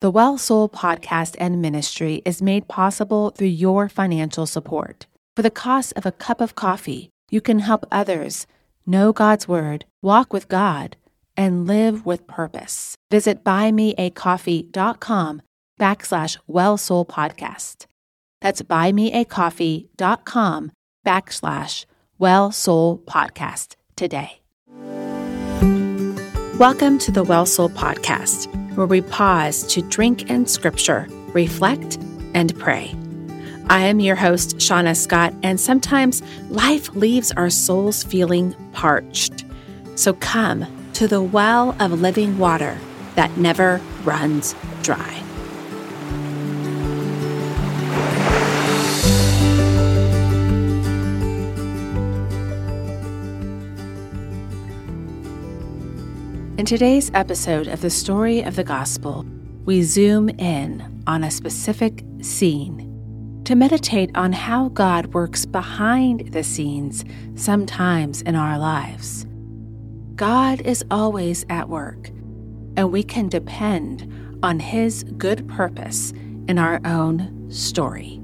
The Well Soul podcast and ministry is made possible through your financial support. For the cost of a cup of coffee, you can help others know God's Word, walk with God, and live with purpose. Visit buymeacoffee.com backslash Well Soul podcast. That's buymeacoffee.com backslash Well Soul podcast today. Welcome to the Well Soul podcast where we pause to drink in scripture, reflect, and pray. I am your host, Seana Scott, and sometimes life leaves our souls feeling parched. So come to the well of living water that never runs dry. In today's episode of the Story of the Gospel, we zoom in on a specific scene to meditate on how God works behind the scenes sometimes in our lives. God is always at work, and we can depend on His good purpose in our own story.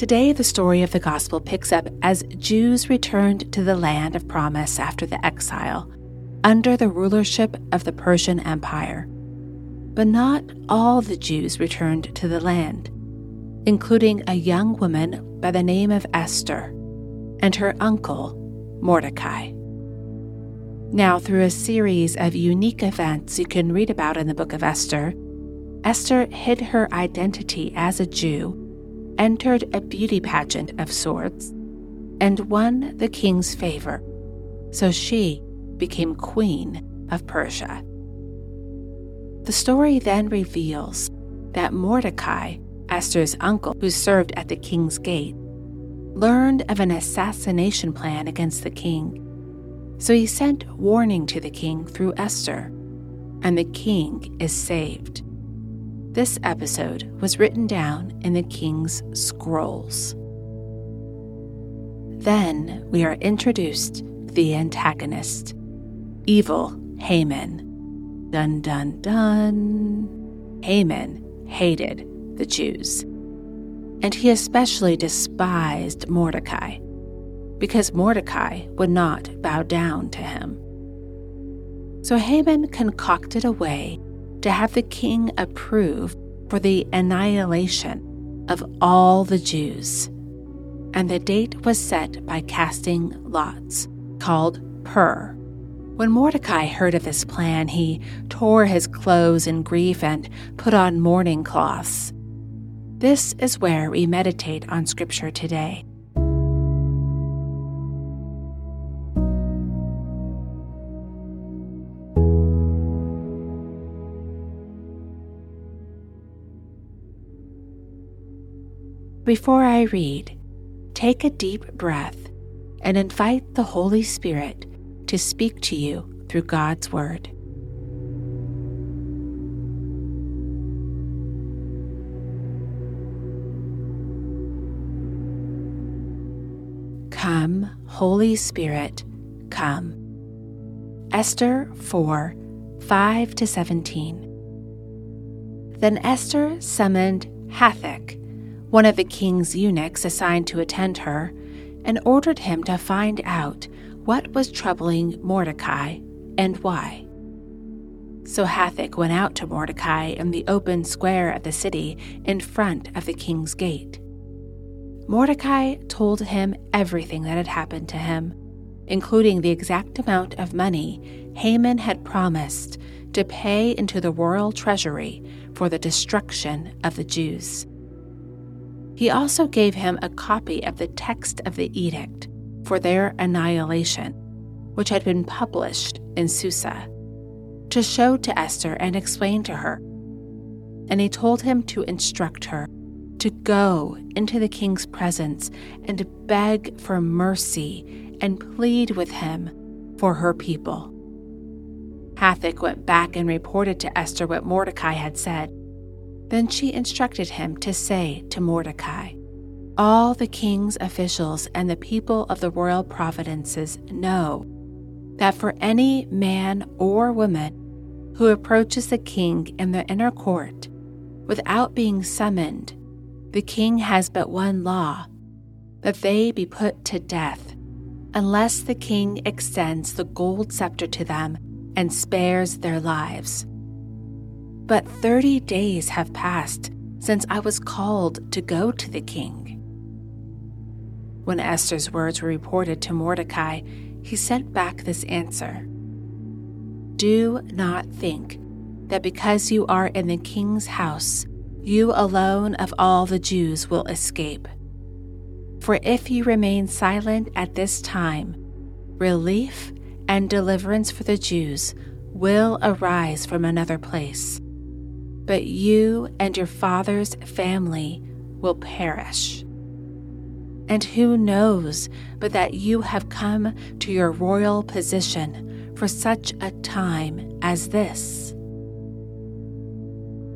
Today, the story of the gospel picks up as Jews returned to the land of promise after the exile, under the rulership of the Persian Empire. But not all the Jews returned to the land, including a young woman by the name of Esther and her uncle, Mordecai. Now, through a series of unique events you can read about in the book of Esther, Esther hid her identity as a Jew entered a beauty pageant of sorts and won the king's favor, so she became queen of Persia. The story then reveals that Mordecai, Esther's uncle who served at the king's gate, learned of an assassination plan against the king. So he sent warning to the king through Esther, and the king is saved. This episode was written down in the King's Scrolls. Then we are introduced to the antagonist, evil Haman. Dun dun dun. Haman hated the Jews, and he especially despised Mordecai because Mordecai would not bow down to him. So Haman concocted a way to have the king approve for the annihilation of all the Jews. And the date was set by casting lots, called Pur. When Mordecai heard of this plan, he tore his clothes in grief and put on mourning cloths. This is where we meditate on Scripture today. Before I read, take a deep breath and invite the Holy Spirit to speak to you through God's Word. Come, Holy Spirit, come. Esther 4 5 to 17. Then Esther summoned Hathach one of the king's eunuchs assigned to attend her, and ordered him to find out what was troubling Mordecai and why. So Hathach went out to Mordecai in the open square of the city in front of the king's gate. Mordecai told him everything that had happened to him, including the exact amount of money Haman had promised to pay into the royal treasury for the destruction of the Jews. He also gave him a copy of the text of the edict for their annihilation, which had been published in Susa, to show to Esther and explain to her. And he told him to instruct her to go into the king's presence and beg for mercy and plead with him for her people. Hathach went back and reported to Esther what Mordecai had said. Then she instructed him to say to Mordecai, All the king's officials and the people of the royal providences know that for any man or woman who approaches the king in the inner court without being summoned, the king has but one law that they be put to death, unless the king extends the gold scepter to them and spares their lives. But thirty days have passed since I was called to go to the king. When Esther's words were reported to Mordecai, he sent back this answer Do not think that because you are in the king's house, you alone of all the Jews will escape. For if you remain silent at this time, relief and deliverance for the Jews will arise from another place. But you and your father's family will perish. And who knows but that you have come to your royal position for such a time as this?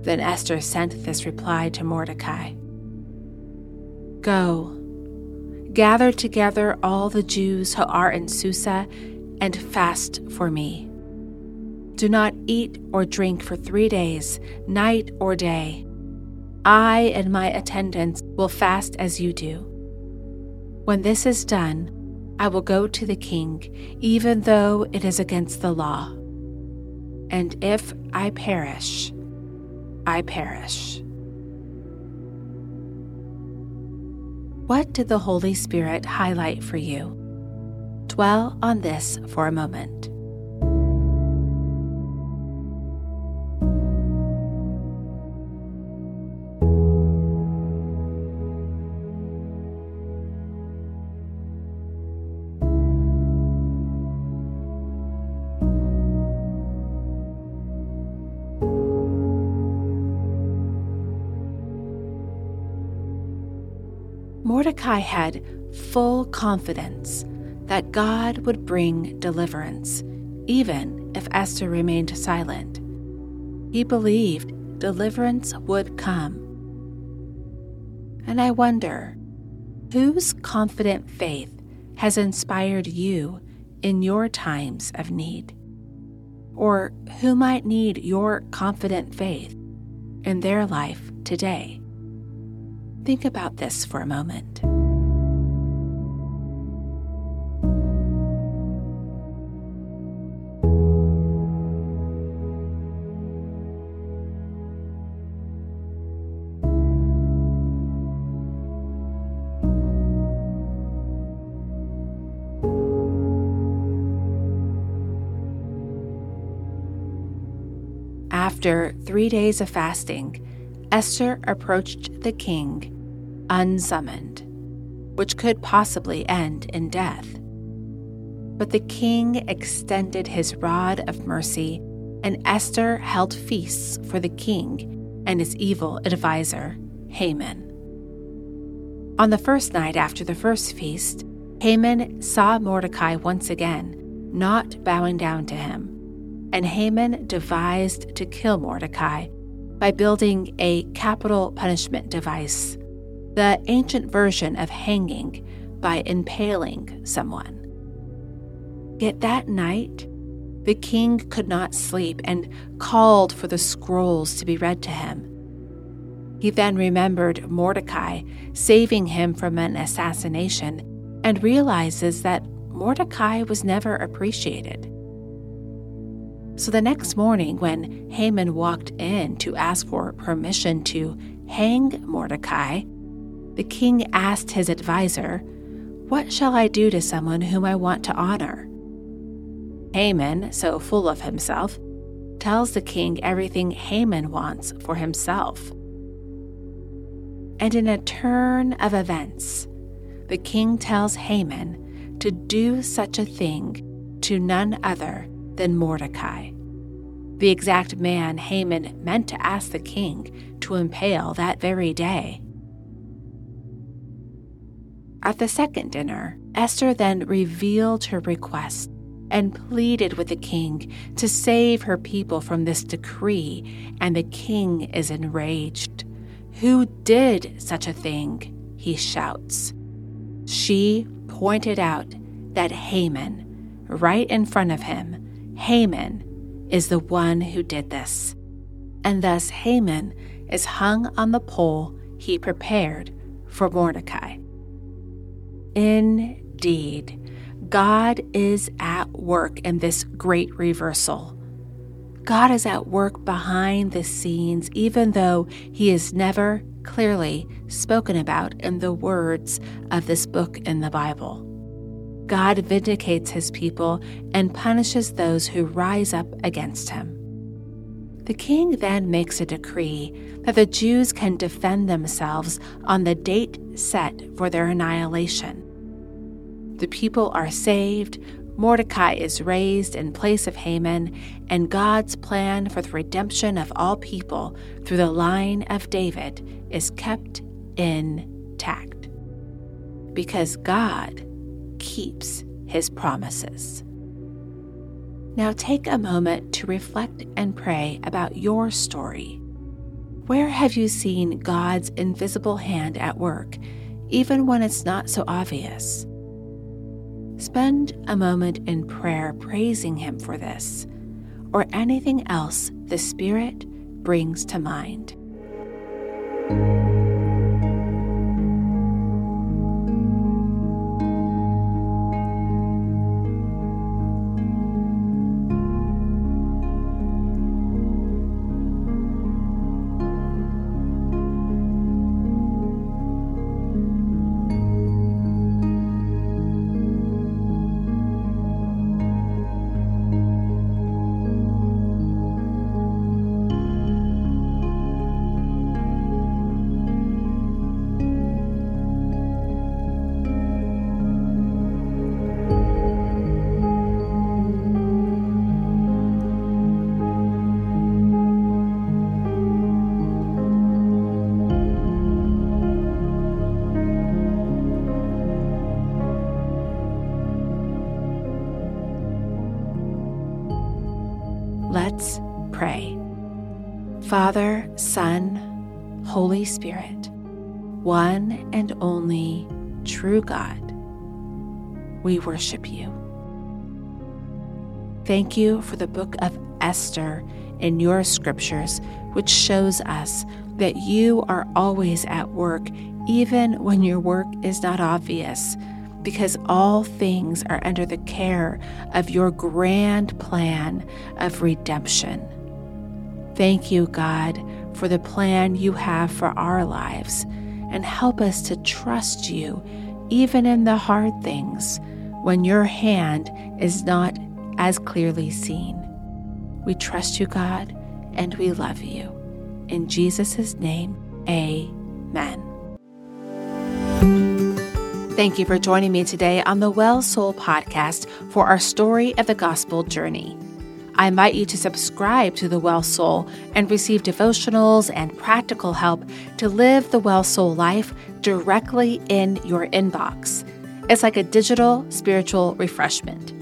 Then Esther sent this reply to Mordecai Go, gather together all the Jews who are in Susa and fast for me. Do not eat or drink for three days, night or day. I and my attendants will fast as you do. When this is done, I will go to the king, even though it is against the law. And if I perish, I perish. What did the Holy Spirit highlight for you? Dwell on this for a moment. Mordecai had full confidence that God would bring deliverance, even if Esther remained silent. He believed deliverance would come. And I wonder whose confident faith has inspired you in your times of need? Or who might need your confident faith in their life today? Think about this for a moment. After three days of fasting, Esther approached the king unsummoned, which could possibly end in death. But the king extended his rod of mercy, and Esther held feasts for the king and his evil adviser, Haman. On the first night after the first feast, Haman saw Mordecai once again, not bowing down to him and Haman devised to kill Mordecai by building a capital punishment device, the ancient version of hanging by impaling someone. Yet that night, the king could not sleep and called for the scrolls to be read to him. He then remembered Mordecai saving him from an assassination and realizes that Mordecai was never appreciated. So the next morning, when Haman walked in to ask for permission to hang Mordecai, the king asked his adviser, What shall I do to someone whom I want to honor? Haman, so full of himself, tells the king everything Haman wants for himself. And in a turn of events, the king tells Haman to do such a thing to none other than Mordecai, the exact man Haman meant to ask the king to impale that very day. At the second dinner, Esther then revealed her request and pleaded with the king to save her people from this decree, and the king is enraged. Who did such a thing? he shouts. She pointed out that Haman, right in front of him, Haman, is the one who did this. And thus Haman is hung on the pole he prepared for Mordecai. Indeed, God is at work in this great reversal. God is at work behind the scenes, even though he is never clearly spoken about in the words of this book in the Bible. God vindicates his people and punishes those who rise up against him. The king then makes a decree that the Jews can defend themselves on the date set for their annihilation. The people are saved, Mordecai is raised in place of Haman, and God's plan for the redemption of all people through the line of David is kept intact. Because God keeps his promises. Now take a moment to reflect and pray about your story. Where have you seen God's invisible hand at work, even when it's not so obvious? Spend a moment in prayer praising Him for this, or anything else the Spirit brings to mind. Father, Son, Holy Spirit, one and only true God, we worship you. Thank you for the book of Esther in your scriptures, which shows us that you are always at work, even when your work is not obvious because all things are under the care of your grand plan of redemption. Thank you, God, for the plan you have for our lives, and help us to trust you even in the hard things when your hand is not as clearly seen. We trust you, God, and we love you. In Jesus' name, amen. Thank you for joining me today on the Well Soul podcast for our story of the gospel journey. I invite you to subscribe to the Well Soul and receive devotionals and practical help to live the Well Soul life directly in your inbox. It's like a digital spiritual refreshment.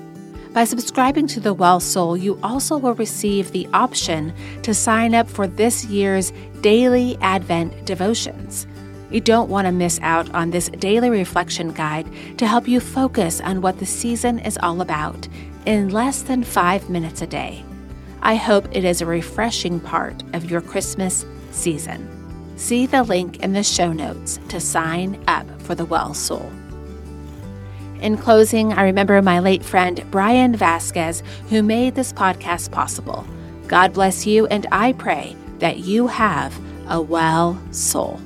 By subscribing to the Well Soul, you also will receive the option to sign up for this year's daily Advent devotions. You don't want to miss out on this daily reflection guide to help you focus on what the season is all about in less than five minutes a day. I hope it is a refreshing part of your Christmas season. See the link in the show notes to sign up for the Well Soul. In closing, I remember my late friend Brian Vasquez, who made this podcast possible. God bless you, and I pray that you have a well soul.